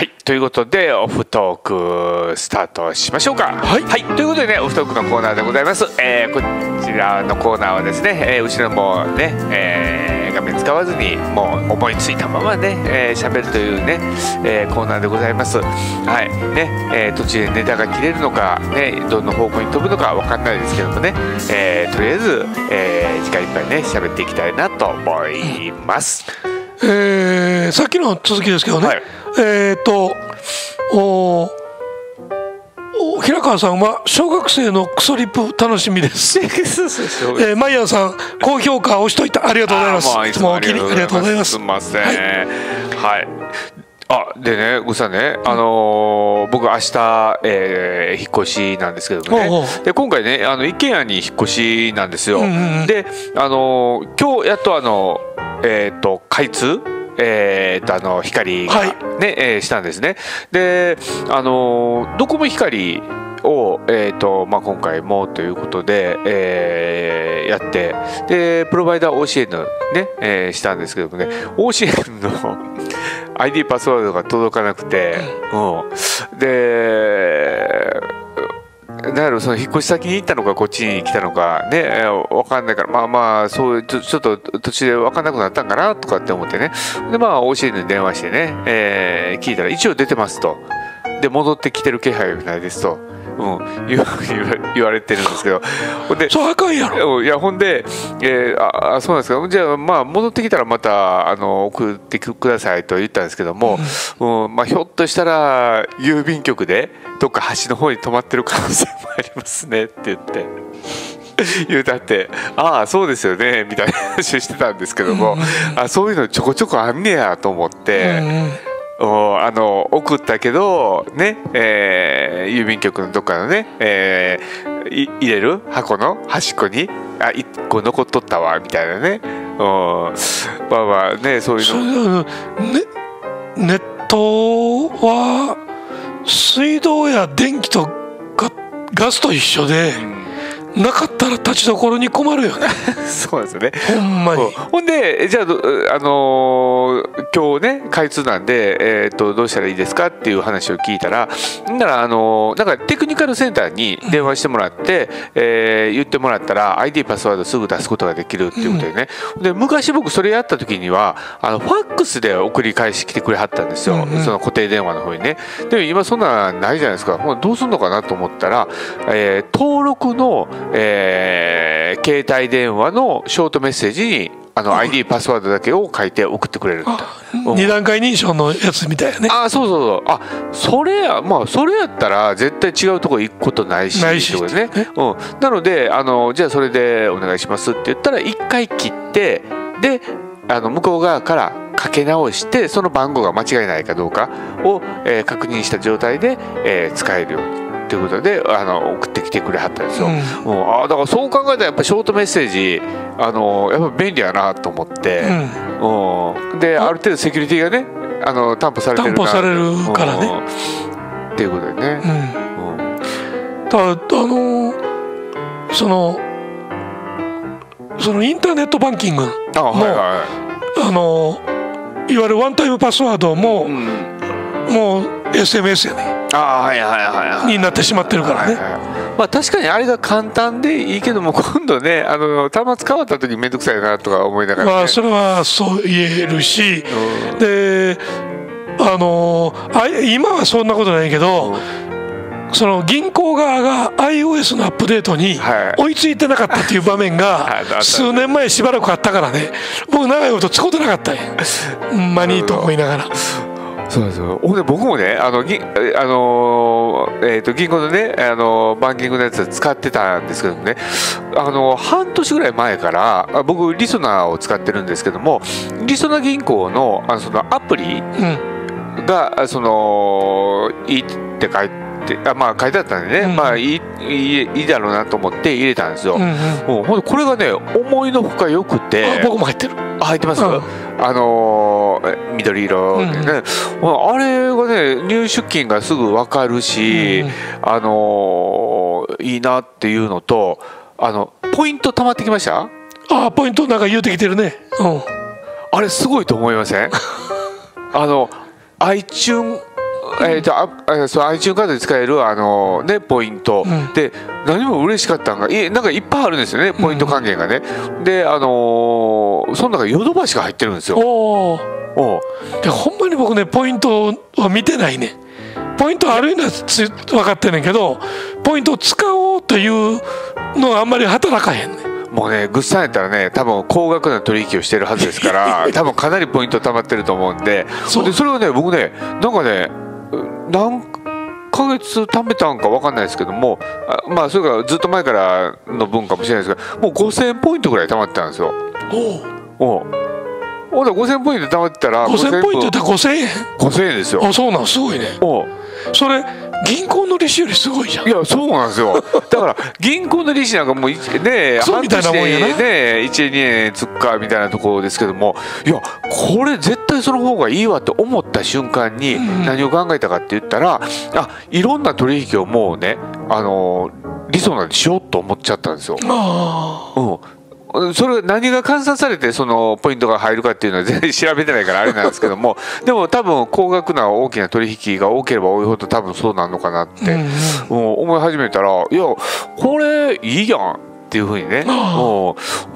はい。ということでオフトークスタートしましょうか。はい、はい、ということでねオフトークのコーナーでございます、えー、こちらのコーナーはですね、えー、後ろもね、えー、画面使わずにもう思いついたままね喋、えー、るというね、えー、コーナーでございます。はい。ね、えー、途中でネタが切れるのかねどの方向に飛ぶのかわかんないですけどもね、えー、とりあえず、えー、時間いっぱいね喋っていきたいなと思います、えー、さっきの続きですけどね、はいえっ、ー、とお平川さんは小学生のクソリップ楽しみです。えー、マイヤーさん高評価押しといたありがとうございます。いつもお気にありがとうございます。すみません。はい。はい、あでね、ぐさね、あのー、僕明日、えー、引っ越しなんですけどもね。おうおうで今回ね、あの一軒家に引っ越しなんですよ。うんうん、で、あのー、今日やっとあのえっ、と開通？えー、とあの光がね、はい、えー、したんですね。であのドコモ光を、えーとまあ、今回もということで、えー、やってでプロバイダー OCN ね、えー、したんですけどもね OCN の ID パスワードが届かなくて、うん、でだからその引っ越し先に行ったのかこっちに来たのかね分かんないからまあまあそうちょっと途中で分かんなくなったんかなとかって思ってねでまあ OCN に電話してね、えー、聞いたら一応出てますとで戻ってきてる気配がないですと。うん、言言われてるんですけど。ほんでそうあかんやろ。いやほんで、えー、あそうなんですかじゃあまあ戻ってきたらまたあの送ってくださいと言ったんですけども、うん、まあ、ひょっとしたら郵便局でどっか橋の方に止まってる可能性もありますねって言って。言うたって「ああそうですよね」みたいな話をしてたんですけども、あそういうのちょこちょこあんねやと思って。あの送ったけどね、えー、郵便局のどっかのね、えー、入れる箱の端っこにあ1個残っとったわみたいなね。まあまあねそういうの。ね、ネットは水道や電気とガスと一緒で、うんなかったら立ちどころに困るよね。そうですよね。ほんまに。ほんでじゃあ、あのー、今日ね開通なんで、えーと、どうしたらいいですかっていう話を聞いたらならあのー、なんかテクニカルセンターに電話してもらって、うん、えー、言ってもらったら ID パスワードすぐ出すことができるっていうことでね、うん、で昔僕それやった時にはあのファックスで送り返し来てくれはったんですよ、うんうん、その固定電話の方にね。でも今そんなないじゃないですか。どうすんのかなと思ったら、えー、登録のえー、携帯電話のショートメッセージにあの ID パスワードだけを書いて送って。くれる二段階認証のやつみたいなね。あそうそうそうあそれやまあそれやったら絶対違うとこ行くことないしないしって。ことね、うん、なのであのじゃあそれでお願いしますって言ったら一回切ってであの向こう側からかけ直してその番号が間違いないかどうかを、えー、確認した状態で、えー、使えるようにっていうことであの送ってきてくれはったんですよ、うん、あだからそう考えたらやっぱショートメッセージあのやっぱ便利やなと思って、うん、である程度セキュリティがねあの担保されてる担保されるからね、っていうことでね、うん。だあのそのそのインターネットバンキングのあ、はいはい、あのいわゆるワンタイムパスワードも、うん、もう SMS やねになってしまってるからね、まあ、確かにあれが簡単でいいけども今度ねあの端末変わった時面倒くさいなとか思いながら、ね、まあそれはそう言えるし、うん、であのあ今はそんなことないけど、うん、その銀行側が iOS のアップデートに追いついてなかったっていう場面が 数年前しばらくあったからね。僕長いこと使うてなかったんや。ほんまにと思いながら。そうですよ。僕もねあのぎあの、えーと、銀行のねあのバンキングのやつ使ってたんですけどもねあの半年ぐらい前から僕リソナーを使ってるんですけどもリソナー銀行のあのそのアプリが、うん、そのいいって書いてあまあ書いてあったんでね、うん、まあいいいいだろうなと思って入れたんですよ、うんうん、これがね思いのほかよくて。僕も入ってる。入ってます、うん、あのー、緑色。でね、うん、あれがね入出金がすぐ分かるし、うん、あのー、いいなっていうのとあのポイント貯まってきました？あポイントなんか言うてきてるね、うん、あれすごいと思いません？あの iTunes えーとあそう iTunes カードで使えるあの、ね、ポイント、うん、で何も嬉しかったんがいなんかいっぱいあるんですよねポイント還元がね、うん、であのー、その中ヨドバシが入ってるんですよ。おおでほんまに僕ねポイントは見てないね。ポイントあるのは分かってんねんけどポイントを使おうというのはあんまり働かへんねん。もうねグッサンやったらね多分高額な取引をしてるはずですから 多分かなりポイント貯まってると思うんで。そでそれをね僕ねなんかね何ヶ月貯めたんか分かんないですけどもあまあそれからずっと前からの分かもしれないですけどもう5000ポイントぐらい貯まってたんですよ。おおほんで5000ポイント貯まってたら5000ポイントって5000円。5000円？ですよ。あそうなんすごいね。おそれ銀行の利子よりすごいじゃん。いやそうなんですよ。だから銀行の利子なんかもうねそうみたいなもんやな。ね1円2円つっかみたいなところですけどもいやこれ絶対その方がいいわって思った瞬間に何を考えたかって言ったら、うん、あいろんな取引をもうねあの理想なんでしようと思っちゃったんですよ。あうんそれ何が換算されてそのポイントが入るかっていうのは全然調べてないからあれなんですけども でも多分高額な大きな取引が多ければ多いほど多分そうなるのかなって、うん、思い始めたらいやこれいいやんっていうふうにね。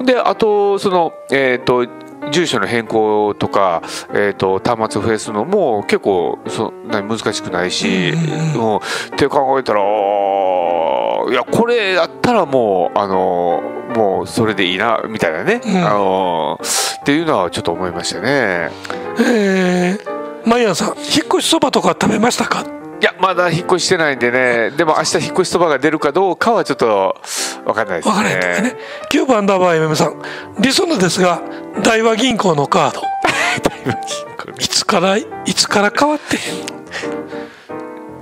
であとそのえっ、ー、と住所の変更とか、えーと、端末増やすのも結構そ難しくないし、うん、って考えたらいやこれやったらもうあのもうそれでいいなみたいなね、うん、あのっていうのはちょっと思いましたね。えー、マイヤンさん引っ越しそばとか食べましたか？いやまだ引っ越ししてないんでね。でも明日引っ越しそばが出るかどうかはちょっと分かんないですね。分からないとかね。9番ダーバー MM さん理想のですが大和銀行のカード。いつからいつから変わってへん？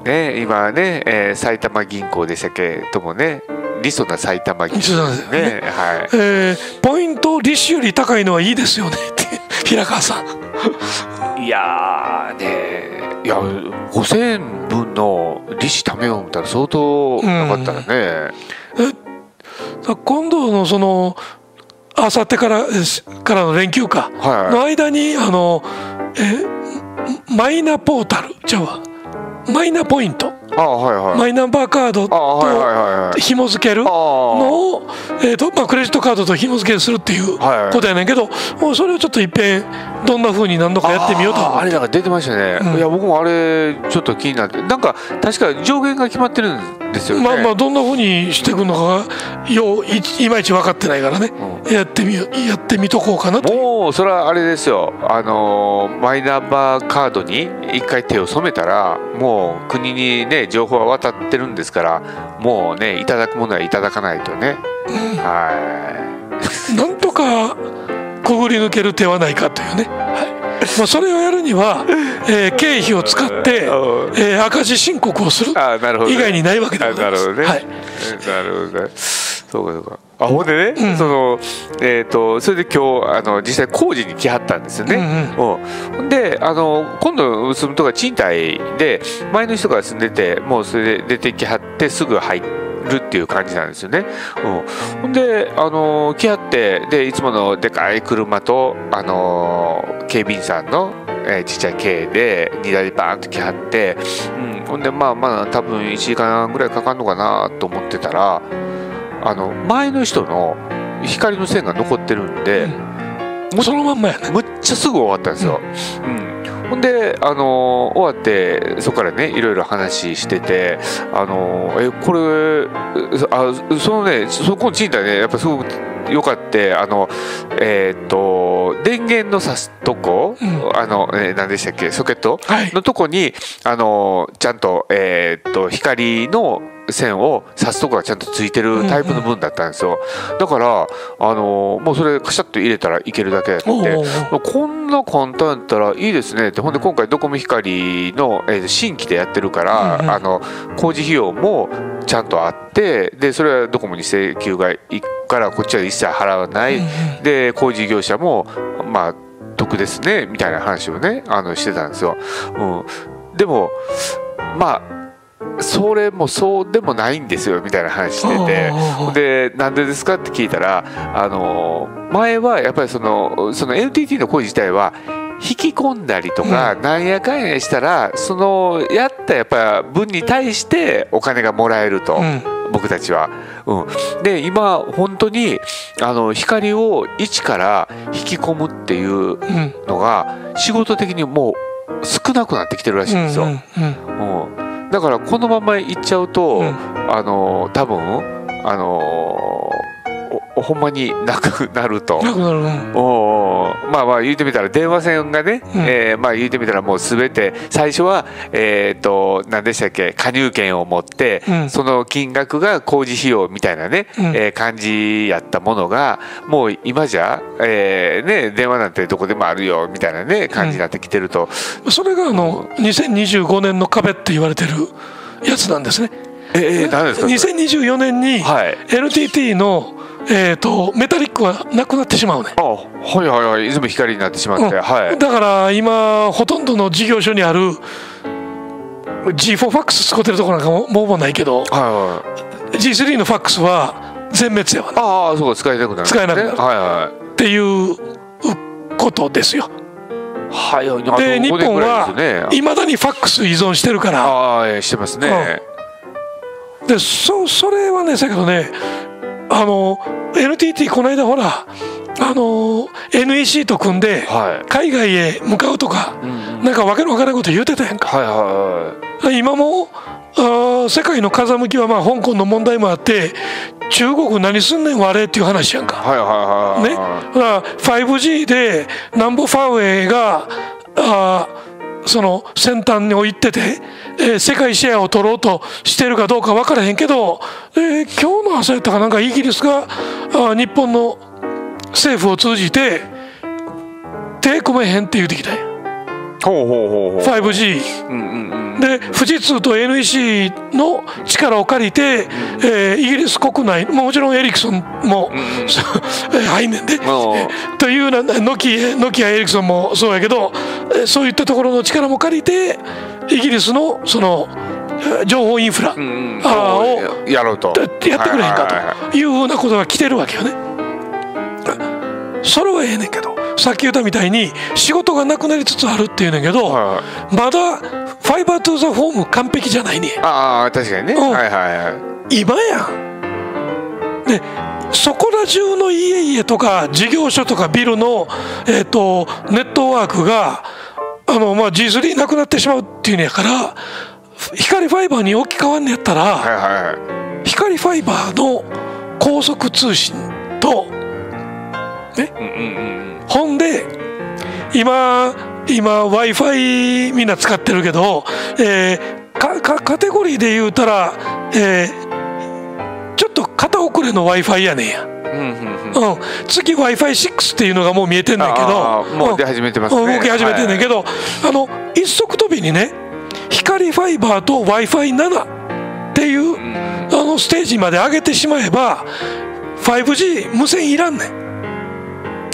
ね今ね、えー、埼玉銀行でしたけどもねリソな埼玉銀行ね。ね、はい。えー、ポイント利子より高いのはいいですよね。っ て平川さん。いやねいや5000円分の利子貯めようみたいな相当なかったらね、うん、今度のそのあさってからからの連休か、はい、の間にあのえマイナポータルじゃあマイナポイント。あはいはい、マイナンバーカードと紐付けるのを、えーとまあ、クレジットカードと紐付けするっていうことやねんけど、もうそれをちょっといっぺんどんなふうに何度かやってみようとあれなんか出てましたね、うん、いや僕もあれちょっと気になって。なんか確か上限が決まってるんですよね。まあまあどんなふうにしていくのかがよういいまいち分かってないからね、うん、やってみよやってみとこうかなともうそれはあれですよ。あのマイナンバーカードに一回手を染めたらもう国にね情報は渡ってるんですからもうねいただくものはいただかないとね、うん、はいなんとかくぐり抜ける手はないかというね、はいまあ、それをやるには、えー、経費を使って、えー、赤字申告をする以外にないわけでございます。なるほどね。はい、なるほどね。そうかそうか。あほんでね、うん、そのえっ、ー、とそれで今日あの実際工事に来はったんですよね。うんうん、であの今度住むとか賃貸で前の人が住んでてもうそれで出てきはってすぐ入って。るっていう感じなんですよね。うん、で、あのー、来合ってでいつものでかい車と、あのー、警備員さんの、えー、ちっちゃい軽で荷台バーンと来はって、うん、ほんでまあまあ多分1時間ぐらいかかるのかなと思ってたらあの前の人の光の線が残ってるんで、うん、そのまんまやね。むっちゃすぐ終わったんですよ。うん、うんほんで、あのー、終わってそこからねいろいろ話してて、あのー、えこれあそのねそこの賃貸ねやっぱすごくよかってあのえっ、と電源の挿すとこ、うん、あの、えー、何でしたっけソケット、はい、のとこにあのちゃんとえっ、と光の線を刺すとこがちゃんとついてるタイプの分だったんですよ、だからあのもうそれカシャッと入れたらいけるだけやってこんな簡単やったらいいですねって。ほんで今回ドコモ光の、えー、新規でやってるから、うんうん、あの工事費用もちゃんとあってでそれはドコモに請求がいくからこっちは一切払わない、うんうん、で工事業者もまあ得ですねみたいな話をねあのしてたんですよ。うん、でもまあそれもそうでもないんですよみたいな話してて。でなんでですかって聞いたらあの前はやっぱりそのその NTT の工事自体は引き込んだりとか、なんやかんやしたらそのやったやっぱ分に対してお金がもらえると。僕たちは。うん、で今本当にあの光を一から引き込むっていうのが仕事的にもう少なくなってきてるらしいんですよ。うん、だからこのままいっちゃうと、うん、あの多分あのほんまになくなると。なくなる、うん、おまあまあ言うてみたら電話線がね、うん、えー、まあ言うてみたらもう全て。最初はえっ、ー、と何でしたっけ？加入権を持って、うん、その金額が工事費用みたいなね、うん、えー、感じやったものがもう今じゃ、えー、ね電話なんてどこでもあるよみたいなね感じになってきてると、それがあの2025年の壁って言われてるやつなんですね。えー、何ですか2024年に NTT の、えーと、メタリックはなくなってしまうね。あはいはいはい。全部光になってしまって、うん、はい、だから今ほとんどの事業所にある G4 ファックス使ってるところなんかももうもないけど、はいはい、G3 のファックスは全滅やわ、ね、ああそうか使えなくなる、ね、使えなくなる、はいはい、っていうことですよ。はい、で日本はいまだにファックス依存してるから。ああしてますね、うん、でそそれはねだけどねあの NTT この間ほらあの NEC と組んで海外へ向かうとか、はい、なんかわけのわからないこと言うてたやんか、はいはいはい、今もあ世界の風向きはまあ香港の問題もあって中国何すんねんわれっていう話やんか。はいはいはいね、だから 5G でなんぼファーウェイがあその先端に置いてて、えー、世界シェアを取ろうとしてるかどうか分からへんけど、えー、今日の朝やったかなんかイギリスがあ日本の政府を通じて手組めへんって言うてきたんや。ほうほうほうほう。5G、うんうんうん、で富士通と NEC の力を借りて、えー、イギリス国内もちろんエリクソンも、うんうん、入んねんでというなノキノキアエリクソンもそうやけどそういったところの力も借りてイギリスのその情報インフラ、をやろうと。やってくれへんかというふうなことが来てるわけよね。それはええねんけどさっき言ったみたいに仕事がなくなりつつあるっていうねんけど、はい、まだファイバートゥーザホーム完璧じゃないね。ああ確かにね、うん、はいはいはい。今やん。でそこら中の家々とか事業所とかビルの、えーと、ネットワークがあの、まあ、G3 なくなってしまうっていうんやから光ファイバーに置き換わんねやったら、はいはいはい、光ファイバーの高速通信とね、うんうんうんほんで今今 w i f i みんな使ってるけど、えー、かかカテゴリーで言うたら、えー、ちょっと片遅れの w i f i や。ねんや。うん、次 w i f i 6っていうのがもう見えてんねんけどもう出始めてますね。動き始めてんねんけど、はい、あの一足飛びにね光ファイバーと w i f i 7っていう、うん、あのステージまで上げてしまえば 5G 無線いらんねん。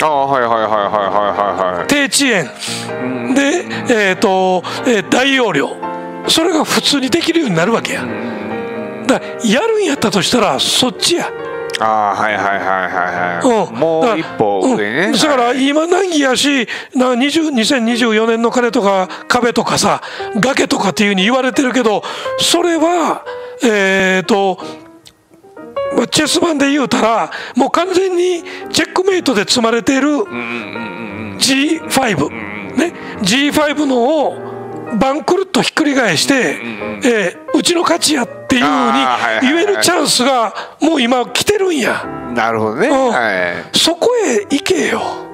あはいはいはいはいはいはい低遅延。で、えーとえー、大容量。それが普通にできるようになるわけや。だやるんやったとしたらそっちや。ああはいはいはいはいはい、うん、もう一歩上ね、うん、だから今難儀やしな2024年の金とか壁とかさ崖とかっていうふうに言われてるけどそれはえっ、ー、とまあ、チェス盤で言うたらもう完全にチェックメイトで積まれている G5、ね、G5 のをバンクルッとひっくり返して、えー、うちの勝ちやっていうふうに言えるチャンスがもう今来てるんや。なるほどね、はい、そこへ行けよ。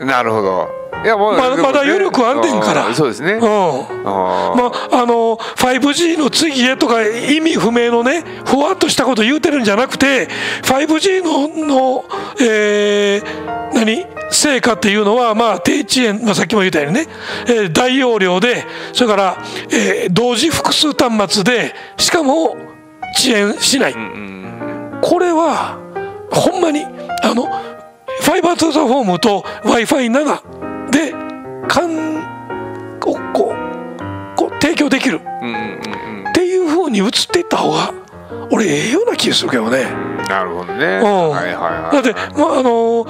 なるほど。いやもうままだ余力あんねんから。そうですね、うん、まああの 5G の次へとか意味不明のねふわっとしたこと言うてるんじゃなくて 5G のの、えー、何？成果っていうのは、まあ、低遅延、まあ、さっきも言ったようにね、えー、大容量でそれから、えー、同時複数端末でしかも遅延しない、うんうん、これはほんまにあのファイバートゥーォームと w i f i 7でかんこうこう提供できる。っていうふうに移っていった方が俺ええような気がするけどね。なるほどね。うん、はいはいはい、だって、まあ、あの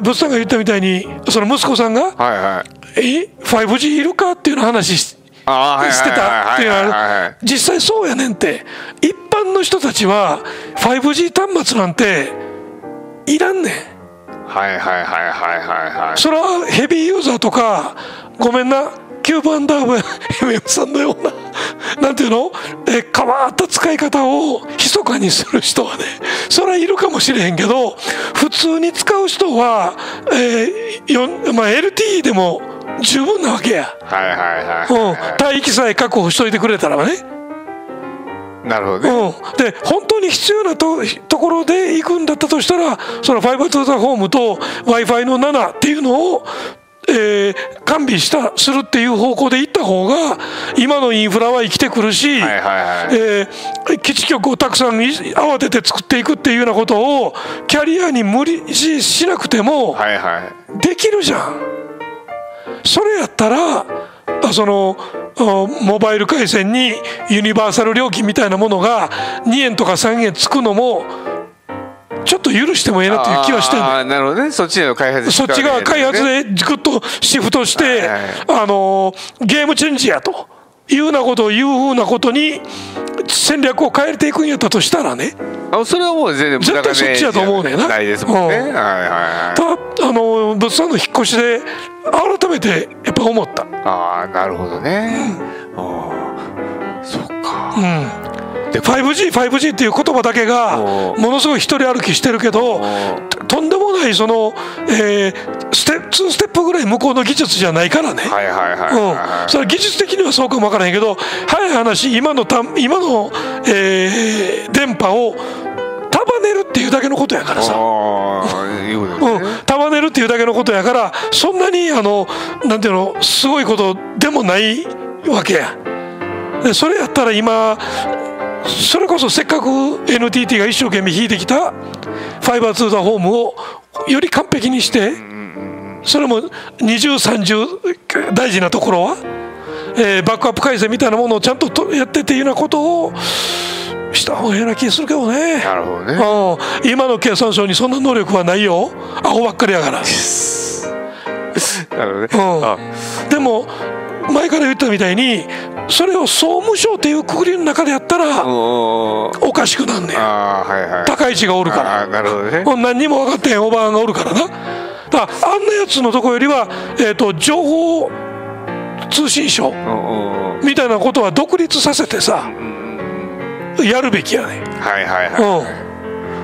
物産が言ったみたいにその息子さんが、はいはえ 5G いるかっていうの話してたっていうのは実際そうやねんって。一般の人たちは 5G 端末なんていらんねんはいはいはいはいはいはい。それはヘビーユーザーとかごめんな。キューブアンダーブ MM さんのようななんていうの？え変わった使い方を密かにする人はねそれはいるかもしれへんけど普通に使う人は、えーまあ、LTE でも十分なわけや。はいはいはい、うん、帯域さえ確保しといてくれたらね。なるほどね、うん、で本当に必要なとところで行くんだったとしたらそのファイバートゥーザホームと w i f i の7っていうのをえー、完備したするっていう方向でいった方が今のインフラは生きてくるし、はいはいはい、えー、基地局をたくさん慌てて作っていくっていうようなことをキャリアに無理しなくてもできるじゃん。はいはい、それやったらそのモバイル回線にユニバーサル料金みたいなものが2円とか3円つくのもちょっと許してもええなという気はしてるあなるほどね。そっちの開発そっち側開発でぐっとシフトして、あのゲームチェンジやと。いうようなことを言うふうなことに戦略を変えていくんやったとしたらね。あそれはもう全然絶対そっちやと思うねんな。ないですもんね、うん、はいはいはい。たあの物産の引っ越しで改めてやっぱ思った。ああなるほどね、うん、ああそっか。うん。で 5G、5G っていう言葉だけがものすごい一人歩きしてるけどとんでもないその、えー、ステ2ステップぐらい向こうの技術じゃないからね。はいはいはい、うん、それ技術的にはそうかもわからへんけど早い話今のた今の、えー、電波を束ねるっていうだけのことやからさ、うん、束ねるっていうだけのことやからそんなにあのなんていうのすごいことでもないわけや。でそれやったら今それこそせっかく NTT が一生懸命引いてきたファイバーツーザホームをより完璧にしてそれも二重三重大事なところは、えー、バックアップ改正みたいなものをちゃんととやってっていうようなことをした方がいいな気するけどね。なるほどね、うん、今の経産省にそんな能力はないよ。アホばっかりやから。なるほどね、うん、でも前から言ったみたいにそれを総務省っていうくくりの中でやったらおかしくなんねん、はいはい、高市がおるから。なるほど、ね、何にも分かってへんおばあがおるからな。だあんなやつのとこよりは、えーと、情報通信省みたいなことは独立させてさやるべきやね。はいはいは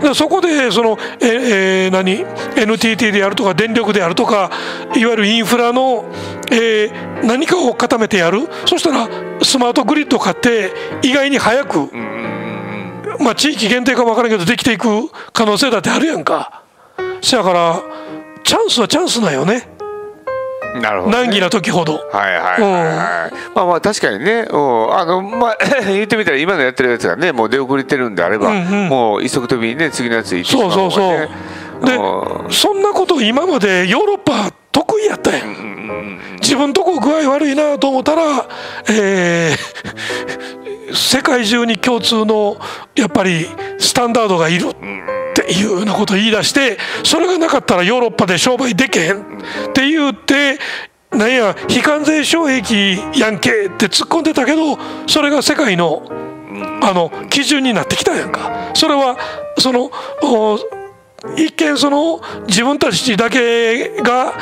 い、うん。そこでそのええー、何？NTT であるとか電力であるとかいわゆるインフラの、えー、何かを固めてやる。そしたらスマートグリッドを買って意外に早く、まあ、地域限定かも分からんけどできていく可能性だってあるやんか。せやからチャンスはチャンスなんよね。なるほど、ね、難儀な時ほど。はいはいはい、はい、まあまあ確かにね。あのまあ 言ってみたら今のやってるやつがねもう出遅れてるんであれば、うんうん、もう一足飛びにね次のやつ行ってしまう、ね、そうそうそう。でそんなこと今までヨーロッパ得意やったやん,、うんうんうん、自分とこ具合悪いなと思ったらえー、世界中に共通のやっぱりスタンダードがいる、うんっていうようなことを言い出してそれがなかったらヨーロッパで商売できへんって言ってなんや非関税障壁やんけって突っ込んでたけどそれが世界のあの基準になってきたやんか。それはその一見その自分たちだけが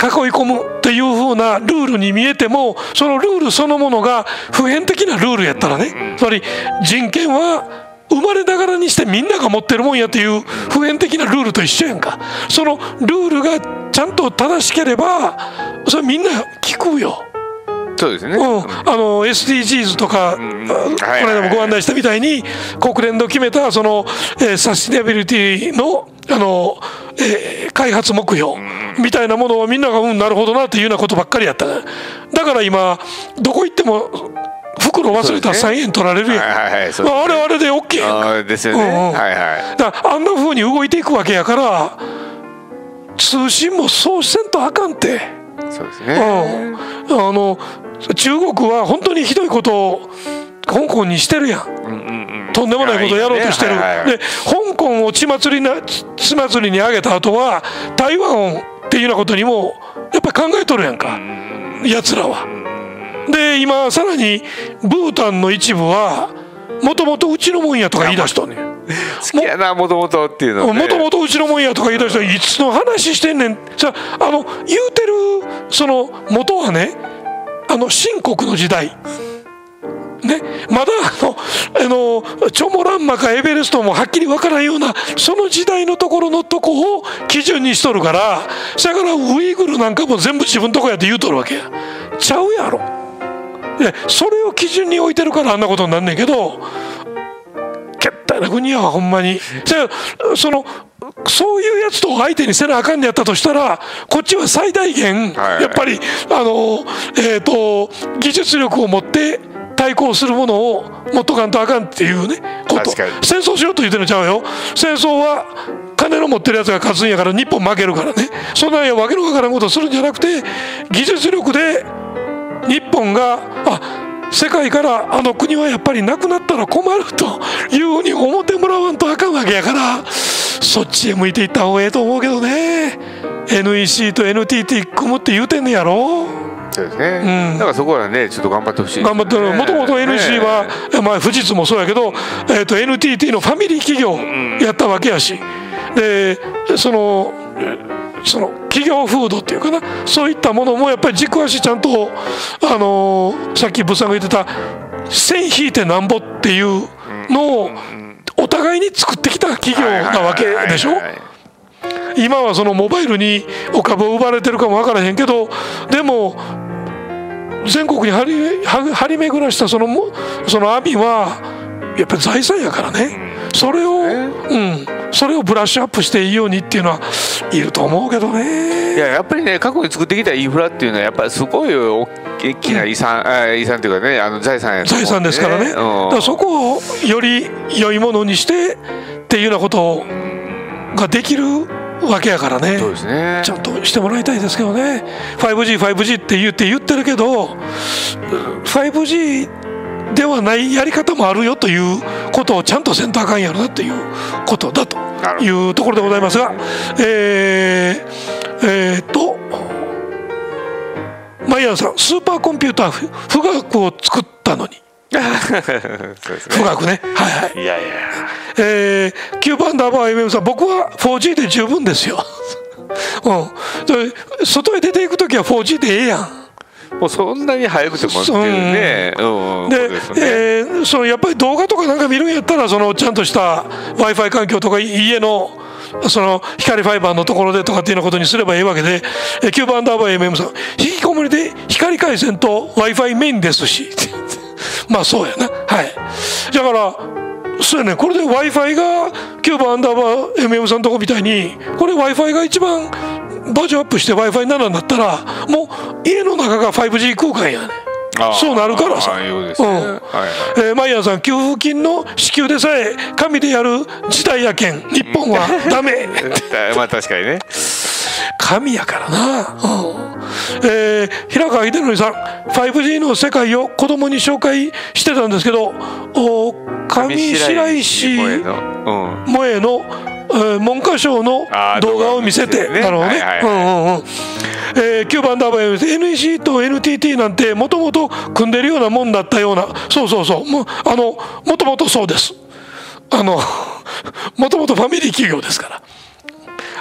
囲い込むっていうふうなルールに見えてもそのルールそのものが普遍的なルールやったらねつまり人権は生まれながらにしてみんなが持ってるもんやっていう普遍的なルールと一緒やんか。そのルールがちゃんと正しければそれみんな聞くよ。そうですね、うん、あの SDGs とか、うんこの間もご案内したみたいに国連の決めたその、えー、サスティナビリティのあの、えー、開発目標みたいなものをみんながうんなるほどなっていうようなことばっかりやった。だから今どこ行っても袋忘れたら3円取られるやん、はいはいはいね、あれあれで OK やんかですよね、うんうん、はいはい。だからあんなふうに動いていくわけやから通信もそうせんとあかんって。そうですね、うん、あの中国は本当にひどいことを香港にしてるやん、うんうんうん、とんでもないことをやろうとしてる、ね。はいはい、で香港を血祭りな血祭りに上げた後は台湾っていうようなことにもやっぱり考えとるやんか。やつらは。で今さらにブータンの一部はもともとうちのもんやとか言い出したね好きやなもともとっていうのもともとうちのもんやとか言い出したいつの話してんねん。さあの言うてるその元はねあの秦国の時代。ね、まだあのあのチョモランマかエベレストもはっきり分からんようなその時代のところのとこを基準にしとるからだからウイグルなんかも全部自分とこやって言うとるわけや。ちゃうやろ。でそれを基準に置いてるからあんなことになんねんけどけったいな国やほんまに。じゃあそのそういうやつと相手にせなあかんねやったとしたらこっちは最大限やっぱりあのえっと技術力を持って対抗するものを持っとかんとあかんっていうねこと。戦争しようと言ってるのちゃうよ。戦争は金の持ってるやつが勝つんやから日本負けるからね。そんなわけのわからんことするんじゃなくて技術力で日本があ世界からあの国はやっぱりなくなったら困るというふうに思ってもらわんとあかんわけやからそっちへ向いていった方がええと思うけどね。NEC と NTT 組むって言うてんねやろ。そうですね、うん、だからそこはねちょっと頑張ってほしい、ね、頑張ってもともと NC は、ね、まあ富士通もそうやけど、えーと、NTT のファミリー企業やったわけやし、でそのその企業風土っていうかなそういったものもやっぱり軸足ちゃんと、あのー、さっき物産が言ってた線引いてなんぼっていうのをお互いに作ってきた企業なわけでしょ？今はそのモバイルにお株を奪われてるかも分からへんけどでも全国に張り張り巡らしたそのその網はやっぱり財産やからね。それを、うん。それをブラッシュアップしていいようにっていうのはいると思うけどね。いややっぱりね過去に作ってきたインフラっていうのはやっぱりすごい大きな遺産、うん、遺産というかねあの財産や、ね、財産ですからね、うん、だからそこをより良いものにしてっていうようなことができるわけやからね。そうですね。ちゃんとしてもらいたいですけどね。5G5G 5G って言って言ってるけど 5G ではないやり方もあるよということをちゃんとせんとあかんやろなということだというところでございますがえー、えー、っとマイヤーさんスーパーコンピューター富岳を作ったのに。富岳ね。はいはい。いやいや。えー、9番ダーバー MM さん僕は 4G で十分ですよ。うん、外へ出ていく時は 4G でええやんもうそんなに早くてもっていうね、う。ん、で、ね、えー、そのやっぱり動画とかなんか見るんやったらそのちゃんとした w i f i 環境とか家のその光ファイバーのところでとかっていうようなことにすればいいわけで9番ダーバー MM さん引きこもりで光回線と w i f i メインですし。まあそうやな。はい。だからそうやね。これで w i f i が9番アンダーバー MM さんのとこみたいにこれ w i f i が一番バージョンアップして w i f i 7になったらもう家の中が 5G 空間や。ねそうなるからさ、ね。うん。えー、マイヤーさん給付金の支給でさえ紙でやる時代やけん。日本は ダメ。まあ確かにね。神やからな、うん。えー、平川秀則さん 5G の世界を子供に紹介してたんですけどお上白石萌えの、うん、文科省の動画を見せて、ね、なるほどね、はいはいはい、うんうんうん。えー、9番ダーバー NEC と NTT なんてもともと組んでるようなもんだったような。そうそうそう。もあのもともとそうです。あの もともとファミリー企業ですから。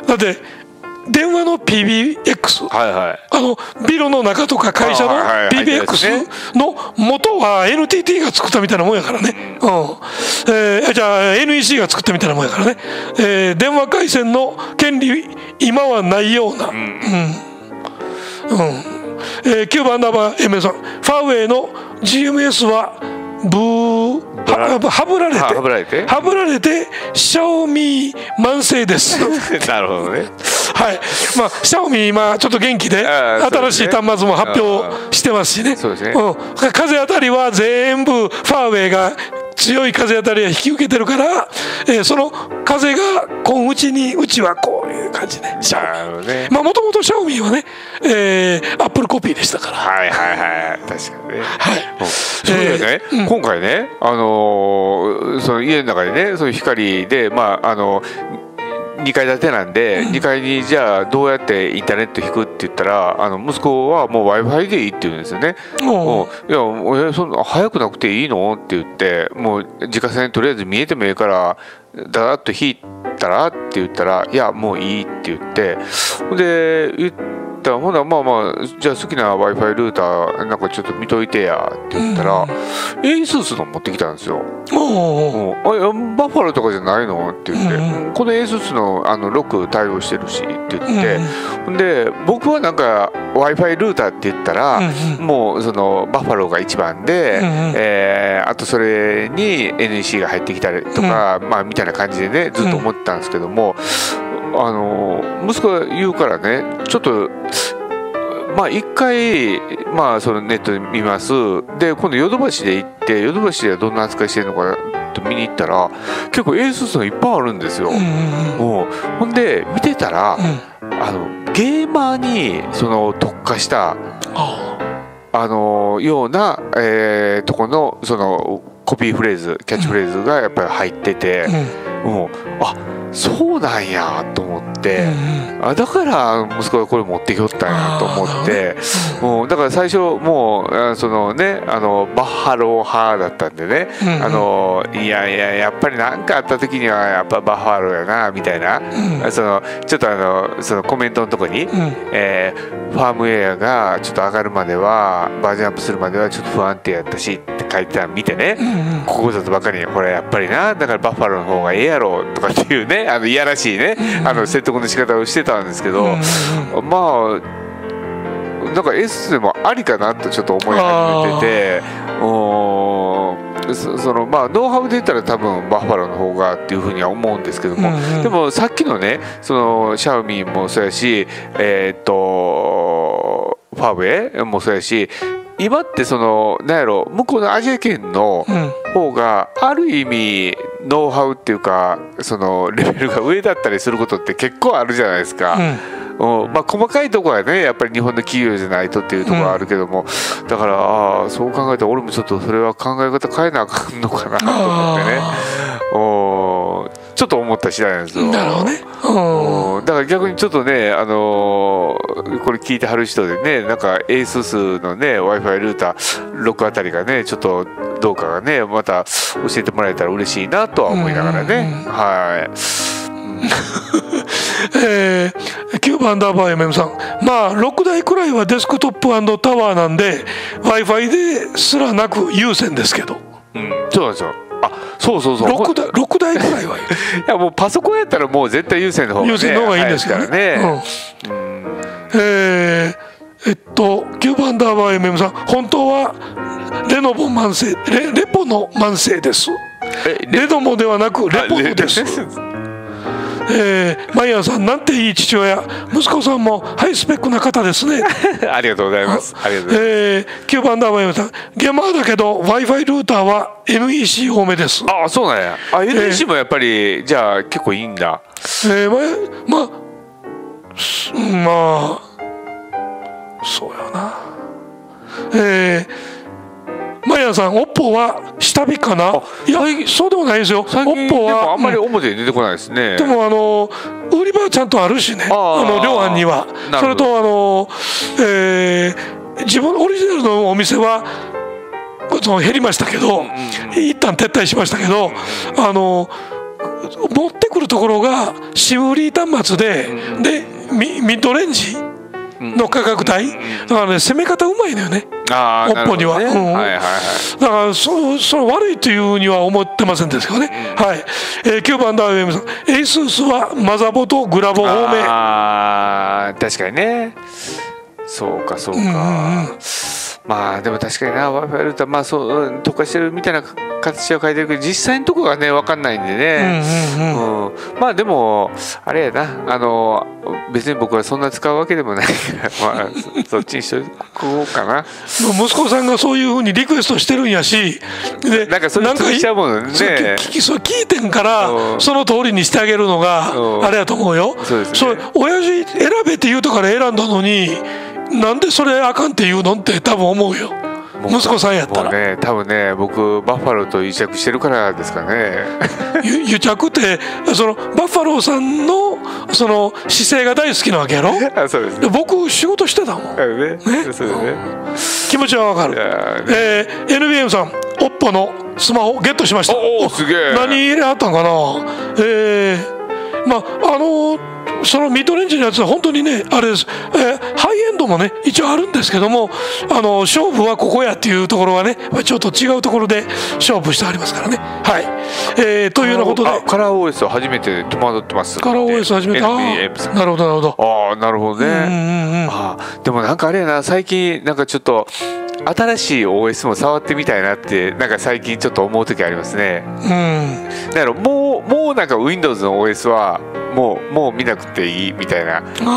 だって電話の PBX、はいはい、あのビルの中とか会社の PBX の元は NTT が作ったみたいなもんやからね、うん。えー、じゃあ NEC が作ったみたいなもんやからね、えー、電話回線の権利今はないような、うん。うん。えー、9番ナンバー M さん。ファーウェイの GMS はブーはぶられてはぶられて？はぶられてシャオミ慢性です。なるほどね。はい。まあシャオミ今ちょっと元気で新しい端末も発表してますしね。そうですね、うん、風当たりは全部ファーウェイが強い風当たりは引き受けてるから、えー、その風がこううちにうちはこういう感じでシャオミ、ね、まあもともとシャオミはね、えー、アップルコピーでしたから。はいはいはい。確かにね。はい。そうですね、えーうん、今回ねあのー、その家の中でねその光でまああの2階建てなんで、うん、2階にじゃあどうやってインターネット引くって言ったらあの息子はもう w i f i でいいって言うんですよね。もう。いやえそんな早くなくていいの？って言ってもう自家線とりあえず見えてもいいからだらっと引いたら？って言ったらいやもういいって言って。で言ったらほなまあまあじゃあ好きな w i f i ルーターなんかちょっと見といてやって言ったら、うん、ASUS の持ってきたんですよ。おあバッファローとかじゃないの？って言って、うん、この ASUS のあの6対応してるしって言って、うん、で僕はなんか w i f i ルーターって言ったら、うん、もうそのバッファローが一番で、うん、えー、あとそれに NEC が入ってきたりとか、まあみたいな感じでねずっと思ってたんですけども、あの息子が言うからねちょっとまあ一回、まあそのネットで見ます。で、今度ヨドバシで行って、ヨドバシではどんな扱いしてるのかと見に行ったら、結構エーススのいっぱいあるんですよ。うん、ほんで、見てたら、うん、あの、ゲーマーにその特化した、あの、ような、えー、とこの、その、コピーフレーズ、キャッチフレーズがやっぱり入ってて、うん、もう、あそうなんやと思って、うん、あだから息子がこれ持ってきよったんやと思って、もうだから最初もうそのねあのバッファロー派だったんでね、うん、あのいやいややっぱり何かあった時にはやっぱバッファローやなみたいな、うん、そのちょっとあのそのコメントのとこに、うん、えー、ファームウェアがちょっと上がるまではバージョンアップするまではちょっと不安定やったしって書いてたの見てね、ここぞとばかりにこれやっぱりなだからバッファローの方がええやろとかっていうねあのいやらしいね、あの説得の仕方をしてたんですけど、まあなんか S でもありかなとちょっと思い始めてておそのまあノウハウで言ったら多分バッファローの方がっていうふうには思うんですけども、うんうん、でもさっきのねそのシャオミもそうやしえー、っとファーウェイもそうやし今ってそのなんやろ向こうのアジア圏の方がある意味ノウハウっていうかそのレベルが上だったりすることって結構あるじゃないですか。うん、まあ、細かいところはねやっぱり日本の企業じゃないとっていうところはあるけども、うん、だからああそう考えたら俺もちょっとそれは考え方変えなあかんのかなと思ってね。おちょっと思った次第なんですよ。なるほどね、うん、だから逆にちょっとね、あのー、これ聞いてはる人でねなんか ASUS のね w i f i ルーター6あたりがねちょっとどうかがねまた教えてもらえたら嬉しいなとは思いながらね。はい。えー、キューブアンダーバー MM さん。まあ6台くらいはデスクトップタワーなんで w i f i ですらなく有線ですけど、うん、そうなんですよあそうそうそう。6台 ,6 台ぐらいは。いやもうパソコンやったらもう絶対有線の方が、ね、有線の方がいいんですからね、うん、えー、えっとキューブアンダーバー MM さん本当はレノボ慢性レレポの慢性です。レノモではなくレポノですえー、マイヤーさんなんていい父親。息子さんもハイスペックな方ですね。ありがとうございます。ありがとうございます、えー、9番ダーマイヤーさん。ゲマーだけど w i f i ルーターは NEC 多めです。ああそうなんや。あ NEC もやっぱり、じゃあ結構いいんだ。えー、まままあそうやな。えーマヤさん、オッポは下火かな？いや、そうでもないですよ。オッポはあんまり表に出てこないですね。でもあの売り場はちゃんとあるしね。あの量販には。それとあの、えー、自分オリジナルのお店は。その減りましたけど、一旦撤退しましたけど、あの持ってくるところがシムリー端末で、でミミッドレンジの価格帯、だからね攻め方うまいのよね。あオッポには、ねうん、はいはいはい、だからそそれ悪いというふうには思ってませんですけどね、うん、はい、えー、9番ダーウェムさん。エーススはマザボとグラボ多め。ああ確かにね。そうかそうか、うんうんまあでも確かにな w i f i ルーターまあそう特化してるみたいな形は書いてるけど実際のとこがね分かんないんでね、うんまあでもあれやな。あの別に僕はそんな使うわけでもないから まあそっちにしとこうかな。息子さんがそういうふうにリクエストしてるんやしでなんかそれしちゃうもんね。聞そ聞いてんからその通りにしてあげるのがあれやと思うよ。そうです、ね、それ親父選べって言うとから選んだのになんでそれあかんって言うのって多分思うよ。息子さんやったら。ね多分ね僕バッファローと癒着してるからですかね。癒着ってそのバッファローさんのその姿勢が大好きなわけやろ？あそうです、ね、僕仕事してたもん、ね。ね、そうですね。気持ちはわかる、えー、NBM さんおっぽのスマホゲットしました。おおすげえ。何入れあったんかな？えー、まああのーそのミッドレンジのやつは本当にねあれです、えー、ハイエンドもね一応あるんですけどもあの勝負はここやっていうところはねちょっと違うところで勝負してありますからね。はい、えー、というようなことで。カラー OS を初めて戸惑ってます。カラー OS 初めて。なるほどなるほど。ああなるほどね、うん、あでもなんかあれやな最近なんかちょっと新しい OS も触ってみたいなってなんか最近ちょっと思う時ありますね。うん。だからもうもうなんか Windows の OS はもうもう見なくていいみたいな感じに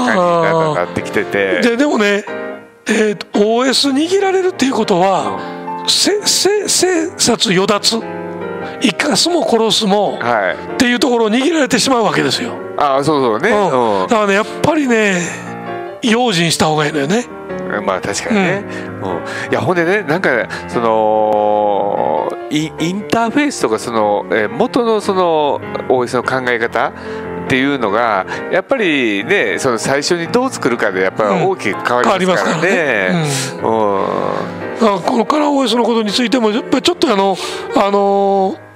なってきてて。ででもね、えー、OS 握られるっていうことは、うん、せせ生殺与奪生かすも殺すも、はい、っていうところを握られてしまうわけですよ。ああそうそうね。うん、だからねやっぱりね用心した方がいいのよね。まあ確かにね、うん、いやほんでねなんかそのイインターフェースとかその、え元のその OS の考え方っていうのがやっぱりねその最初にどう作るかでやっぱり大きく変わりますからね。うん、うん、このカラー OS のことについてもやっぱりちょっとあのあのー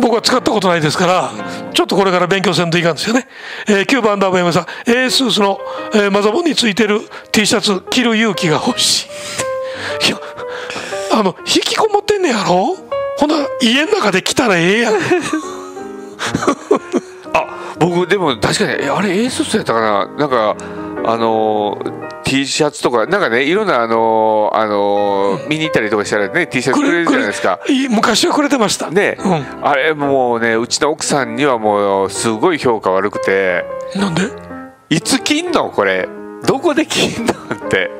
僕は使ったことないですからちょっとこれから勉強せんといかんですよね、えー、9番ダーバー山さん。ASUS の、えー、マザボンについてる T シャツ着る勇気が欲しい。いやあの引きこもってんねやろ？ほな家の中で来たらええやん。あ 僕でも確かにあれ ASUS やったかな。なんかあのー T シャツとかなんかねいろんなあのあの、見に行ったりとかしたらね。T シャツくれるじゃないですか。昔はくれてました。ね、うん、あれもうねうちの奥さんにはもうすごい評価悪くて。なんで？いつ着んの？これ。どこで着んの？って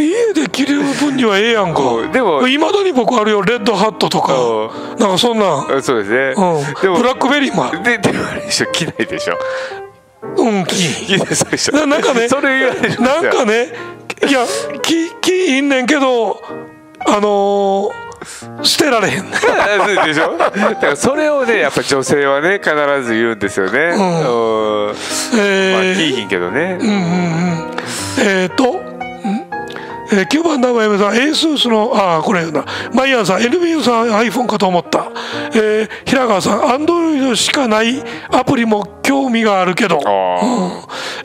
家で着れる分にはええやんか、うん、でもいまだに僕あるよレッドハットとか、うん、なんかそんな。そうですね、うん、でもブラックベリーもある。ででもあれでしょ着ないでしょ。うんきななんかねそれなんかねいやききいんねんけどあのー、捨てられへん。でしょ。だからそれをねやっぱ女性はね必ず言うんですよね、うん、えー、まあ聞いひんけどね。うんうんうん。えっ、ー、とえー、9番名前さん ASUS のあこれな。マイヤーさん NBU さん iPhone かと思った、えー、平川さん Android しかないアプリも興味があるけど、うん。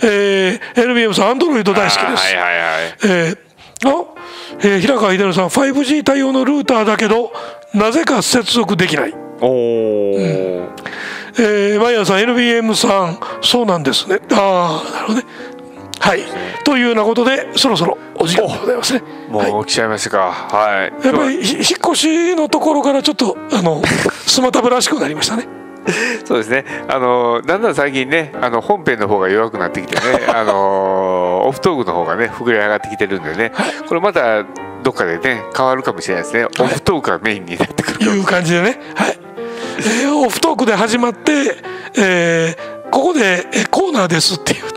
えー、NBM さん Android 大好きです、はいはいはい。えーあえー、平川秀さん 5G 対応のルーターだけどなぜか接続できない。おお、うん。えー、マイヤーさん NBM さんそうなんですね。ああなるほどねはい。というようなことでそろそろお時間でございますね。もう来ちゃいましたか。はい。やっぱり引っ越しのところからちょっとあのスマタブらしくなりましたね。そうですね。あのだんだん最近ねあの本編の方が弱くなってきてね あのオフトークの方がね膨れ上がってきてるんでね、はい、これまたどっかでね変わるかもしれないですね、はい、オフトークがメインになってくる。いう感じでね。はい、えー、オフトークで始まって、えー、ここでコーナーですって言って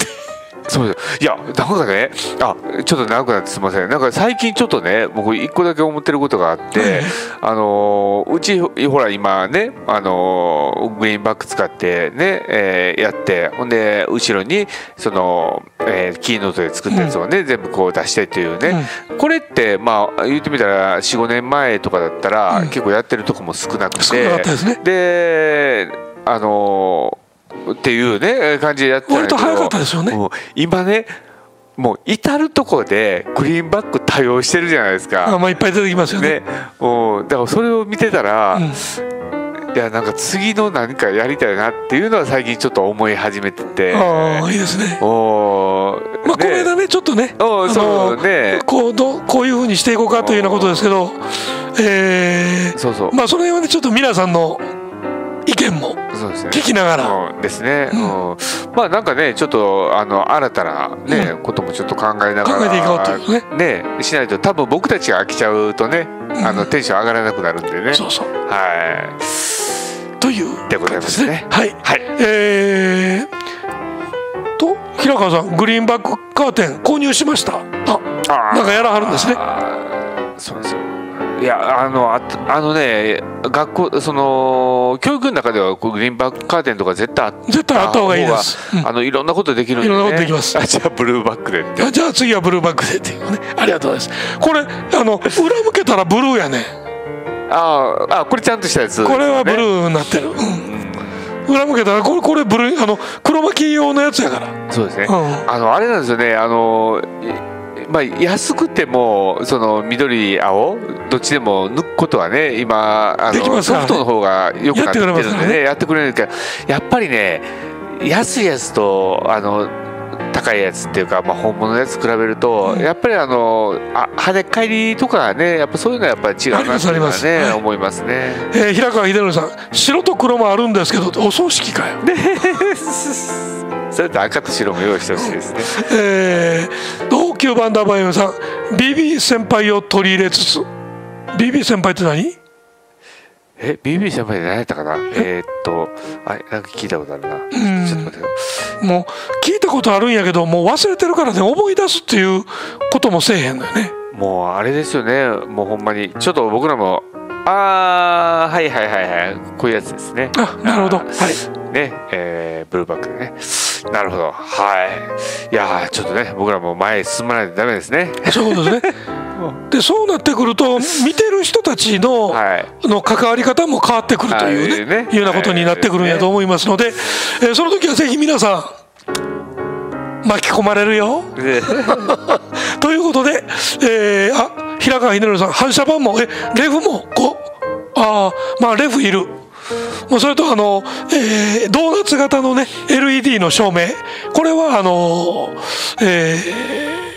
そういやなんかねあちょっと長くなってすみません。なんか最近ちょっとね僕一個だけ思ってることがあって、あのうちほら今ねあのグリーンバック使ってね、えー、やってほんで後ろにその、えー、キーノートで作ったやつをね、うん、全部こう出してっていうね、うん、これってまあ言ってみたら45年前とかだったら、結構やってるとこも少なくて、ね、であのっていうね感じでやってた割と早かったですよね。今ねもう至る所でグリーンバック多用してるじゃないですか。あ、まあ、いっぱい出てきますよね。ねもうだからそれを見てたら、うん、いやなんか次の何かやりたいなっていうのは最近ちょっと思い始めてて。ああいいですね。おまあこの間ねちょっとねおそうね。こうどこういうふうにしていこうかというようなことですけどえー、そうそう。まあその辺はねちょっと皆さんの意見も聞きながら。ですね、うん、まあなんかねちょっとあの新たなね、うん、こともちょっと考えながら考えていこうというね。ねしないと多分僕たちが飽きちゃうとね、あのテンション上がらなくなるんでね、そうそう。はい。というでございますね。はい、はい、えー、と平川さんグリーンバックカーテン購入しました。あなんかやらはるんですね。そうですよいやあのああのね学校その教育の中ではこうグリーンバックカーテンとか絶対あ絶対あった方がいいです、うん、あのいろんなことできるんで、ね、いろんなことできます。あじゃあブルーバックでって。じゃあ次はブルーバックでっていうね。ありがとうございます。これあの裏向けたらブルーやねああこれちゃんとしたやつ、ね、これはブルーになってる、うん。裏向けたらこれこれブルーあの黒巻き用のやつやから。そうですね、うん、あのあれなんですよね。あのまあ、安くてもその緑青どっちでも抜くことはね今あのソフトの方がよくなってるんでねやってくれるけどやっぱりね安いやつとあの高いやつっていうか、まあ、本物のやつ比べると、やっぱりあのあ跳ね返りとかねやっぱそういうのはやっぱり違うなっていうのはね、はい、思いますね、えー、平川秀則さん白と黒もあるんですけどお葬式かよ。それと赤と白も用意してほしいですね。えー、同級バンダーバイオさん BB 先輩を取り入れつつ BB 先輩って何？え BB 先輩で何やったかな？え？ー、っとあなんか聞いたことあるな。ちょっと待って。もう聞いたことあるんやけどもう忘れてるからね思い出すっていうこともせえへんのよね。もうあれですよね。もうほんまにちょっと僕らもああはいはいはいはいこういうやつですね。あなるほど。はい。ねえー、ブルーバックでねなるほど。はい。いやちょっとね僕らも前進まないとダメですね。そうですね。でそうなってくると見てる人たちの,、の関わり方も変わってくるというね,、いうようなことになってくるんやと思いますので、えその時はぜひ皆さん巻き込まれるよ。ということで、えー、あ平川秀則さん反射板もえレフもこうあまあレフいる。もうそれとあの、えー、ドーナツ型のね LED の照明。これはあの、えー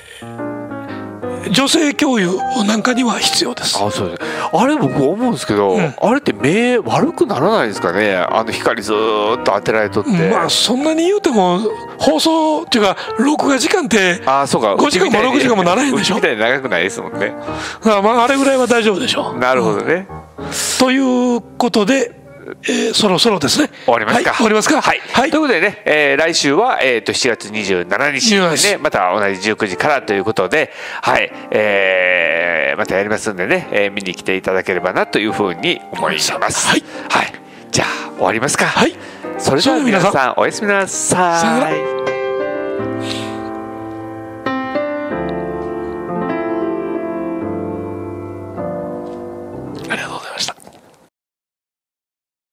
女性教諭なんかには必要です。あそうです。あれ僕思うんですけど、うん、あれって目悪くならないですかね？あの光ずっと当てられとって、まあそんなに言うても放送っていうか録画時間ってあそうか。5時間も6時間もならへんでしょ？みたいに長くないですもんね。あまああれぐらいは大丈夫でしょう。なるほどね、うん、ということでえー、そろそろですね。終わりますか？はい、終わりますか？はい。はい、ということでね、えー、来週は、えっ、ー、と、7月27日にね、また同じ19時からということで、はい、えー、またやりますんでね、えー、見に来ていただければなというふうに思います。はい。はい。じゃあ、終わりますか？はい。それでは皆さん、おやすみなさい。